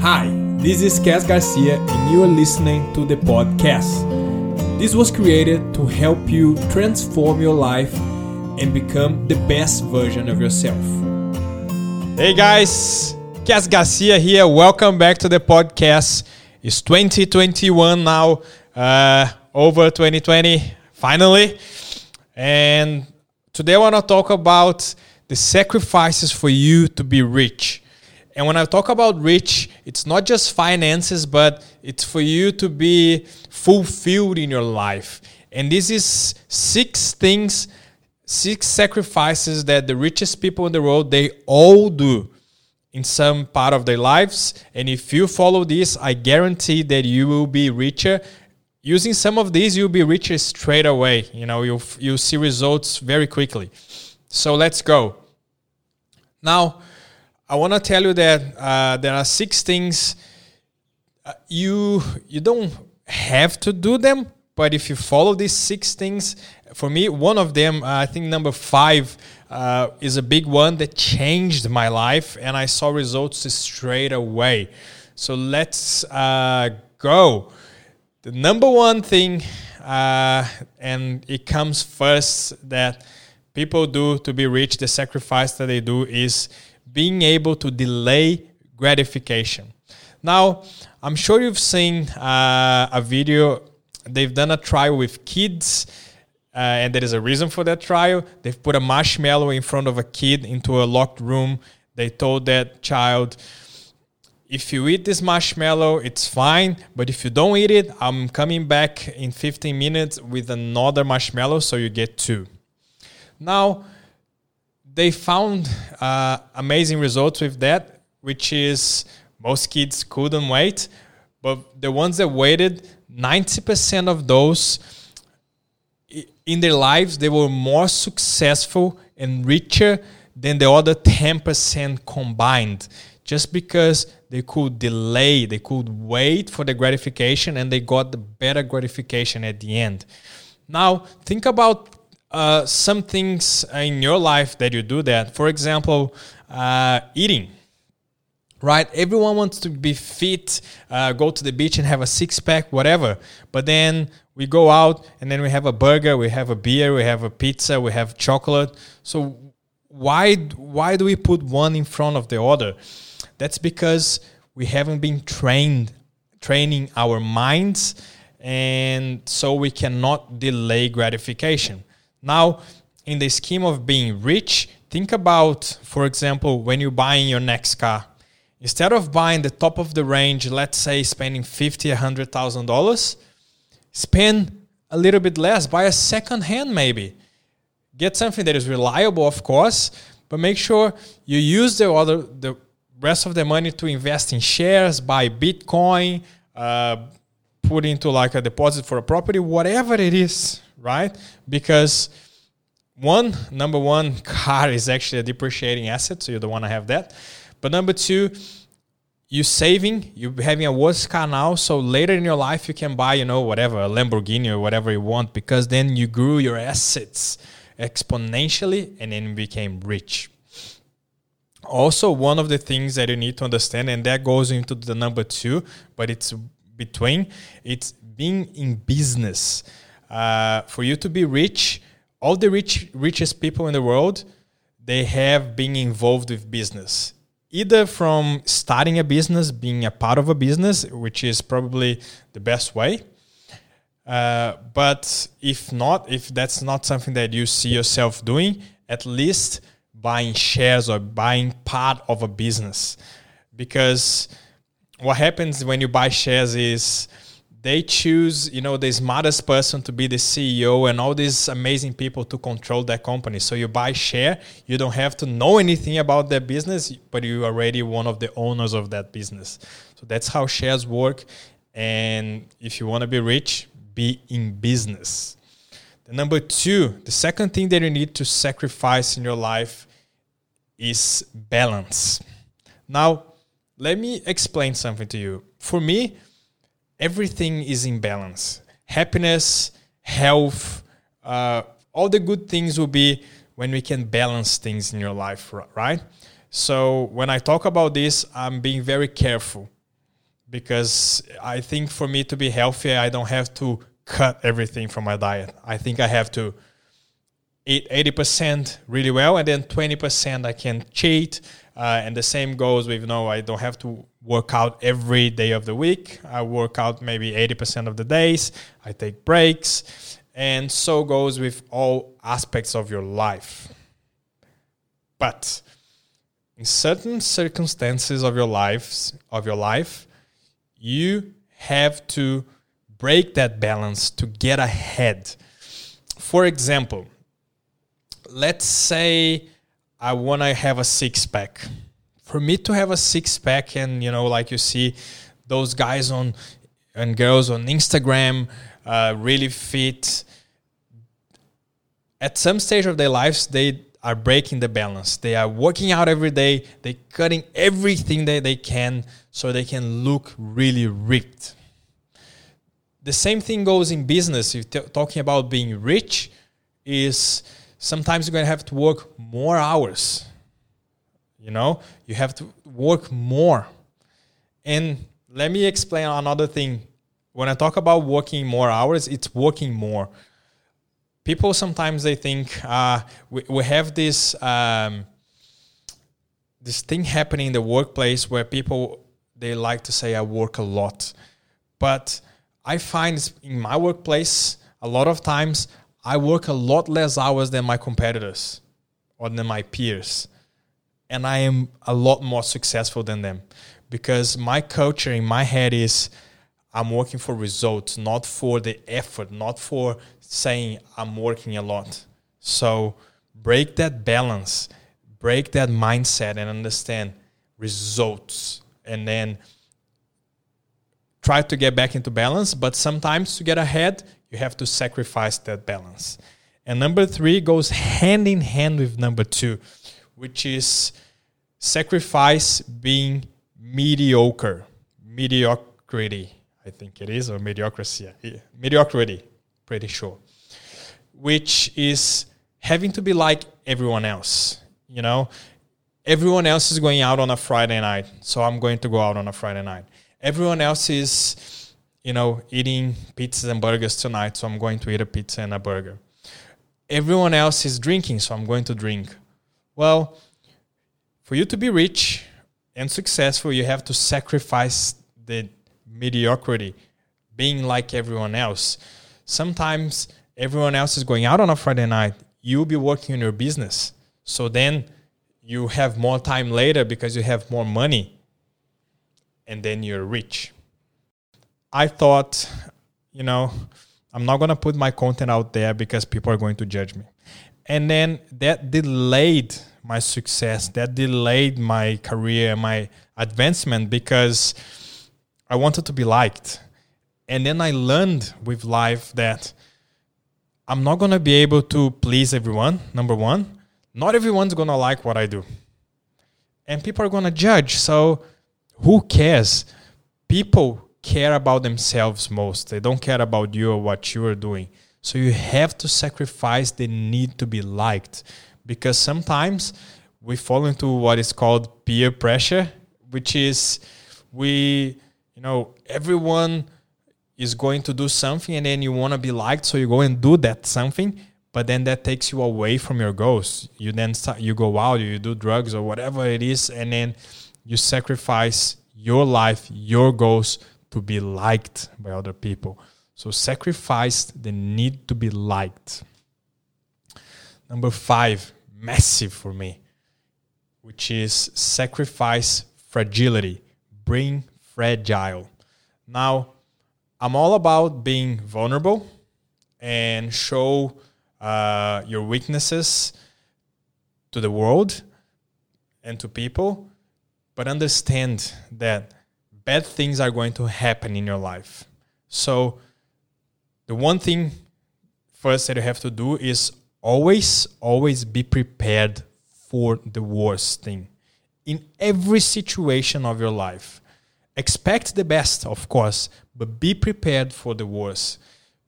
Hi, this is Cass Garcia, and you are listening to the podcast. This was created to help you transform your life and become the best version of yourself. Hey guys, Cass Garcia here. Welcome back to the podcast. It's 2021 now, uh, over 2020, finally. And today I want to talk about the sacrifices for you to be rich. And when I talk about rich, it's not just finances, but it's for you to be fulfilled in your life. And this is six things, six sacrifices that the richest people in the world they all do in some part of their lives. And if you follow this, I guarantee that you will be richer. Using some of these, you'll be richer straight away. You know, you'll you'll see results very quickly. So let's go. Now, I want to tell you that uh, there are six things uh, you you don't have to do them, but if you follow these six things, for me, one of them, uh, I think number five, uh, is a big one that changed my life, and I saw results straight away. So let's uh, go. The number one thing, uh, and it comes first that people do to be rich, the sacrifice that they do is being able to delay gratification. Now, I'm sure you've seen uh, a video, they've done a trial with kids. Uh, and there is a reason for that trial. They've put a marshmallow in front of a kid into a locked room. They told that child, if you eat this marshmallow, it's fine. But if you don't eat it, I'm coming back in 15 minutes with another marshmallow, so you get two. Now, they found uh, amazing results with that, which is most kids couldn't wait, but the ones that waited, 90% of those in their lives, they were more successful and richer than the other 10% combined, just because they could delay, they could wait for the gratification and they got the better gratification at the end. Now, think about uh, some things in your life that you do that. For example, uh, eating. Right, everyone wants to be fit, uh, go to the beach and have a six pack, whatever. But then we go out and then we have a burger, we have a beer, we have a pizza, we have chocolate. So why why do we put one in front of the other? That's because we haven't been trained training our minds and so we cannot delay gratification. Now, in the scheme of being rich, think about, for example, when you're buying your next car. Instead of buying the top of the range, let's say spending fifty, a hundred thousand dollars, spend a little bit less. Buy a second hand, maybe. Get something that is reliable, of course, but make sure you use the other the rest of the money to invest in shares, buy Bitcoin, uh, put into like a deposit for a property, whatever it is, right? Because one, number one, car is actually a depreciating asset, so you don't want to have that. But number two, you're saving, you're having a worse car now, so later in your life you can buy, you know, whatever, a Lamborghini or whatever you want, because then you grew your assets exponentially and then became rich. Also, one of the things that you need to understand, and that goes into the number two, but it's between, it's being in business. Uh, for you to be rich, all the rich richest people in the world, they have been involved with business. Either from starting a business, being a part of a business, which is probably the best way. Uh, but if not, if that's not something that you see yourself doing, at least buying shares or buying part of a business. Because what happens when you buy shares is they choose you know the smartest person to be the ceo and all these amazing people to control that company. So you buy share you don't have to know anything about their business but you're already one of the owners of that business. So that's how shares work. And if you want to be rich be in business. The number two the second thing that you need to sacrifice in your life is balance. Now let me explain something to you. For me everything is in balance. Happiness, health, uh, all the good things will be when we can balance things in your life, right? So when I talk about this, I'm being very careful because I think for me to be healthy, I don't have to cut everything from my diet. I think I have to eat 80% really well and then 20% I can cheat. Uh, and the same goes with, no, I don't have to work out every day of the week. I work out maybe 80% of the days. I take breaks. And so goes with all aspects of your life. But in certain circumstances of your lives of your life, you have to break that balance to get ahead. For example, let's say I want to have a six pack. For me to have a six pack, and you know, like you see those guys on and girls on Instagram, uh, really fit. At some stage of their lives, they are breaking the balance. They are working out every day. They're cutting everything that they can so they can look really ripped. The same thing goes in business. If t- talking about being rich, is sometimes you're going to have to work more hours. You know, you have to work more. And let me explain another thing. When I talk about working more hours, it's working more. People sometimes they think uh, we, we have this um, this thing happening in the workplace where people they like to say I work a lot, but I find in my workplace a lot of times I work a lot less hours than my competitors or than my peers. And I am a lot more successful than them because my culture in my head is I'm working for results, not for the effort, not for saying I'm working a lot. So break that balance, break that mindset, and understand results. And then try to get back into balance. But sometimes to get ahead, you have to sacrifice that balance. And number three goes hand in hand with number two, which is sacrifice being mediocre, mediocrity, I think it is, or mediocrity, yeah. mediocrity, pretty sure, which is having to be like everyone else. You know, everyone else is going out on a Friday night, so I'm going to go out on a Friday night. Everyone else is you know, eating pizzas and burgers tonight, so I'm going to eat a pizza and a burger. Everyone else is drinking, so I'm going to drink. Well, for you to be rich and successful, you have to sacrifice the mediocrity, being like everyone else. Sometimes everyone else is going out on a Friday night, you'll be working on your business. So then you have more time later because you have more money, and then you're rich. I thought, you know, I'm not going to put my content out there because people are going to judge me. And then that delayed my success, that delayed my career, my advancement because I wanted to be liked. And then I learned with life that I'm not going to be able to please everyone, number one. Not everyone's going to like what I do. And people are going to judge. So who cares? People care about themselves most. They don't care about you or what you are doing. So you have to sacrifice the need to be liked because sometimes we fall into what is called peer pressure, which is we, you know, everyone is going to do something and then you want to be liked so you go and do that something but then that takes you away from your goals you then start you go out you do drugs or whatever it is and then you sacrifice your life your goals to be liked by other people. So sacrifice the need to be liked. Number five, massive for me, which is sacrifice fragility. Bring fragile. Now, I'm all about being vulnerable and show uh, your weaknesses to the world and to people, but understand that bad things are going to happen in your life. So, the one thing first that you have to do is always, always be prepared for the worst thing in every situation of your life. Expect the best, of course, but be prepared for the worst.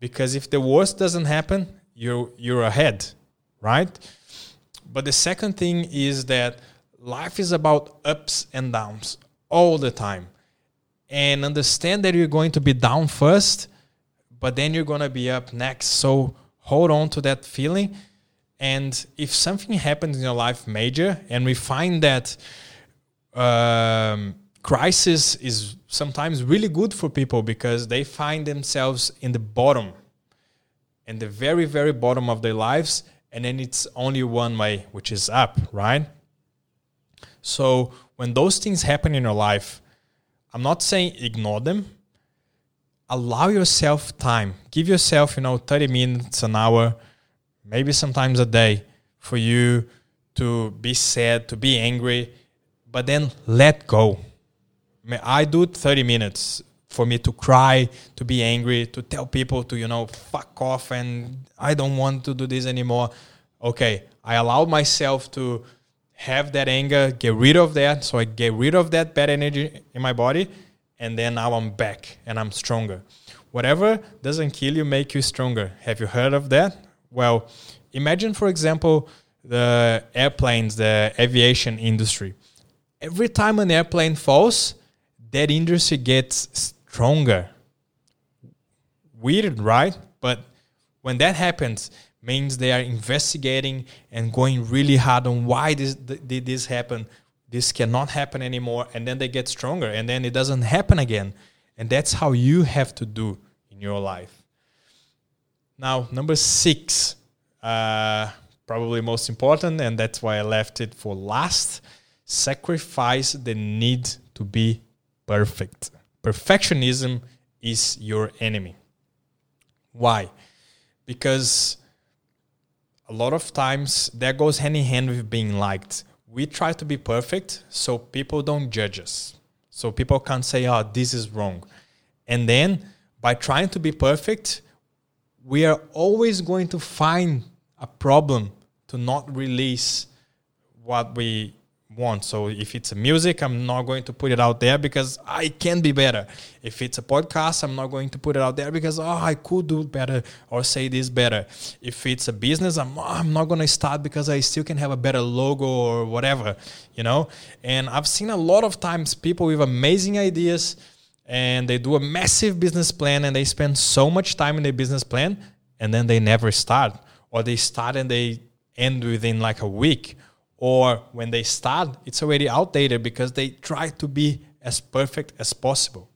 Because if the worst doesn't happen, you're, you're ahead, right? But the second thing is that life is about ups and downs all the time and understand that you're going to be down first, but then you're going to be up next. So hold on to that feeling. And if something happens in your life major, and we find that um, crisis is sometimes really good for people because they find themselves in the bottom, in the very, very bottom of their lives, and then it's only one way, which is up, right? So when those things happen in your life, I'm not saying ignore them. Allow yourself time. Give yourself, you know, 30 minutes, an hour, maybe sometimes a day for you to be sad, to be angry, but then let go. I do 30 minutes for me to cry, to be angry, to tell people to, you know, fuck off and I don't want to do this anymore. Okay, I allow myself to have that anger, get rid of that. So I get rid of that bad energy in my body, and then now I'm back and I'm stronger. Whatever doesn't kill you, make you stronger. Have you heard of that? Well, imagine, for example, the airplanes, the aviation industry. Every time an airplane falls, that industry gets stronger. Weird, right? But when that happens, means they are investigating and going really hard on why this did this happen. This cannot happen anymore, and then they get stronger, and then it doesn't happen again. And that's how you have to do in your life. Now, number six, uh, probably most important, and that's why I left it for last. Sacrifice the need to be perfect. Perfectionism is your enemy. Why? Because a lot of times that goes hand in hand with being liked. We try to be perfect so people don't judge us. So people can't say, oh, this is wrong. And then by trying to be perfect, we are always going to find a problem to not release what we want. So if it's a music, I'm not going to put it out there because I can be better. If it's a podcast, I'm not going to put it out there because oh, I could do better or say this better. If it's a business, I'm I'm not going to start because I still can have a better logo or whatever, you know? And I've seen a lot of times people with amazing ideas and they do a massive business plan and they spend so much time in their business plan and then they never start or they start and they end within like a week or when they start, it's already outdated because they try to be as perfect as possible.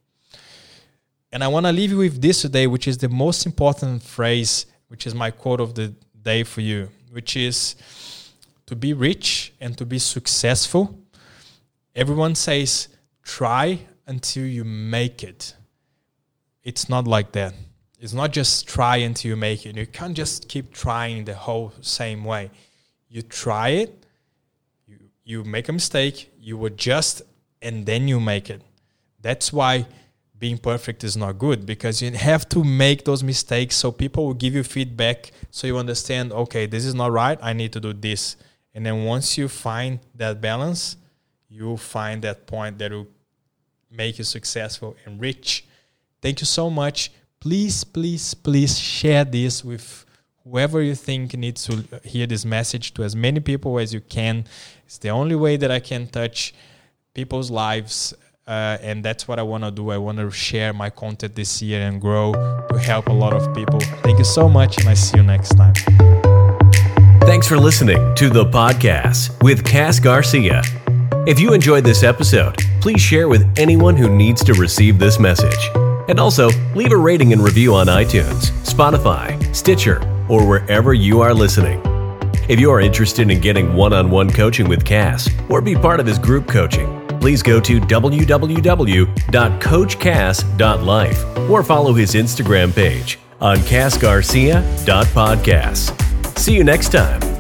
And I want to leave you with this today, which is the most important phrase, which is my quote of the day for you, which is to be rich and to be successful. Everyone says, try until you make it. It's not like that. It's not just try until you make it. You can't just keep trying the whole same way. You try it you make a mistake, you adjust, and then you make it. That's why being perfect is not good because you have to make those mistakes so people will give you feedback so you understand okay this is not right i need to do this. And then once you find that balance you'll find that point that will make you successful and rich. Thank you so much. Please please please share this with whoever you think needs to hear this message to as many people as you can. It's the only way that I can touch people's lives. Uh, and that's what I want to do. I want to share my content this year and grow to help a lot of people. Thank you so much, and I see you next time. Thanks for listening to the podcast with Cass Garcia. If you enjoyed this episode, please share with anyone who needs to receive this message. And also, leave a rating and review on iTunes, Spotify, Stitcher, or wherever you are listening. If you are interested in getting one on one coaching with Cass or be part of his group coaching, please go to www.coachcass.life or follow his Instagram page on cassgarcia.podcast. See you next time.